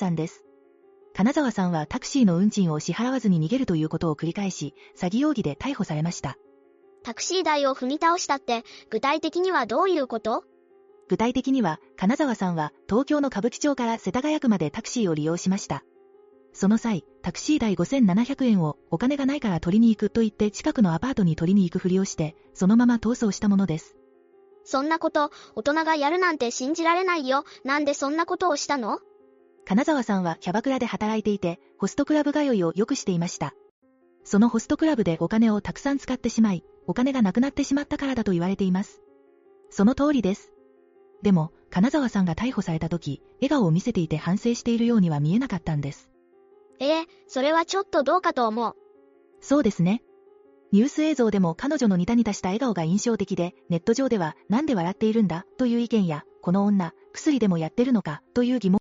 さんです。金沢さんはタクシーの運賃を支払わずに逃げるということを繰り返し、詐欺容疑で逮捕されました。タクシー代を踏み倒したって、具体的にはどういうこと？具体的には、金沢さんは東京の歌舞伎町から世田谷区までタクシーを利用しました。その際、タクシー代5700円をお金がないから取りに行くと言って近くのアパートに取りに行くふりをして、そのまま逃走したものです。そんなこと、大人がやるなんて信じられないよ。なんでそんなことをしたの？金沢さんはキャバクラで働いていて、ホストクラブ通いをよくしていました。そのホストクラブでお金をたくさん使ってしまい、お金がなくなってしまったからだと言われています。その通りです。でも、金沢さんが逮捕された時、笑顔を見せていて反省しているようには見えなかったんです。ええそれはちょっとどうかと思う。そうですね。ニュース映像でも彼女のニタニタした笑顔が印象的で、ネット上ではなんで笑っているんだという意見や、この女、薬でもやってるのかという疑問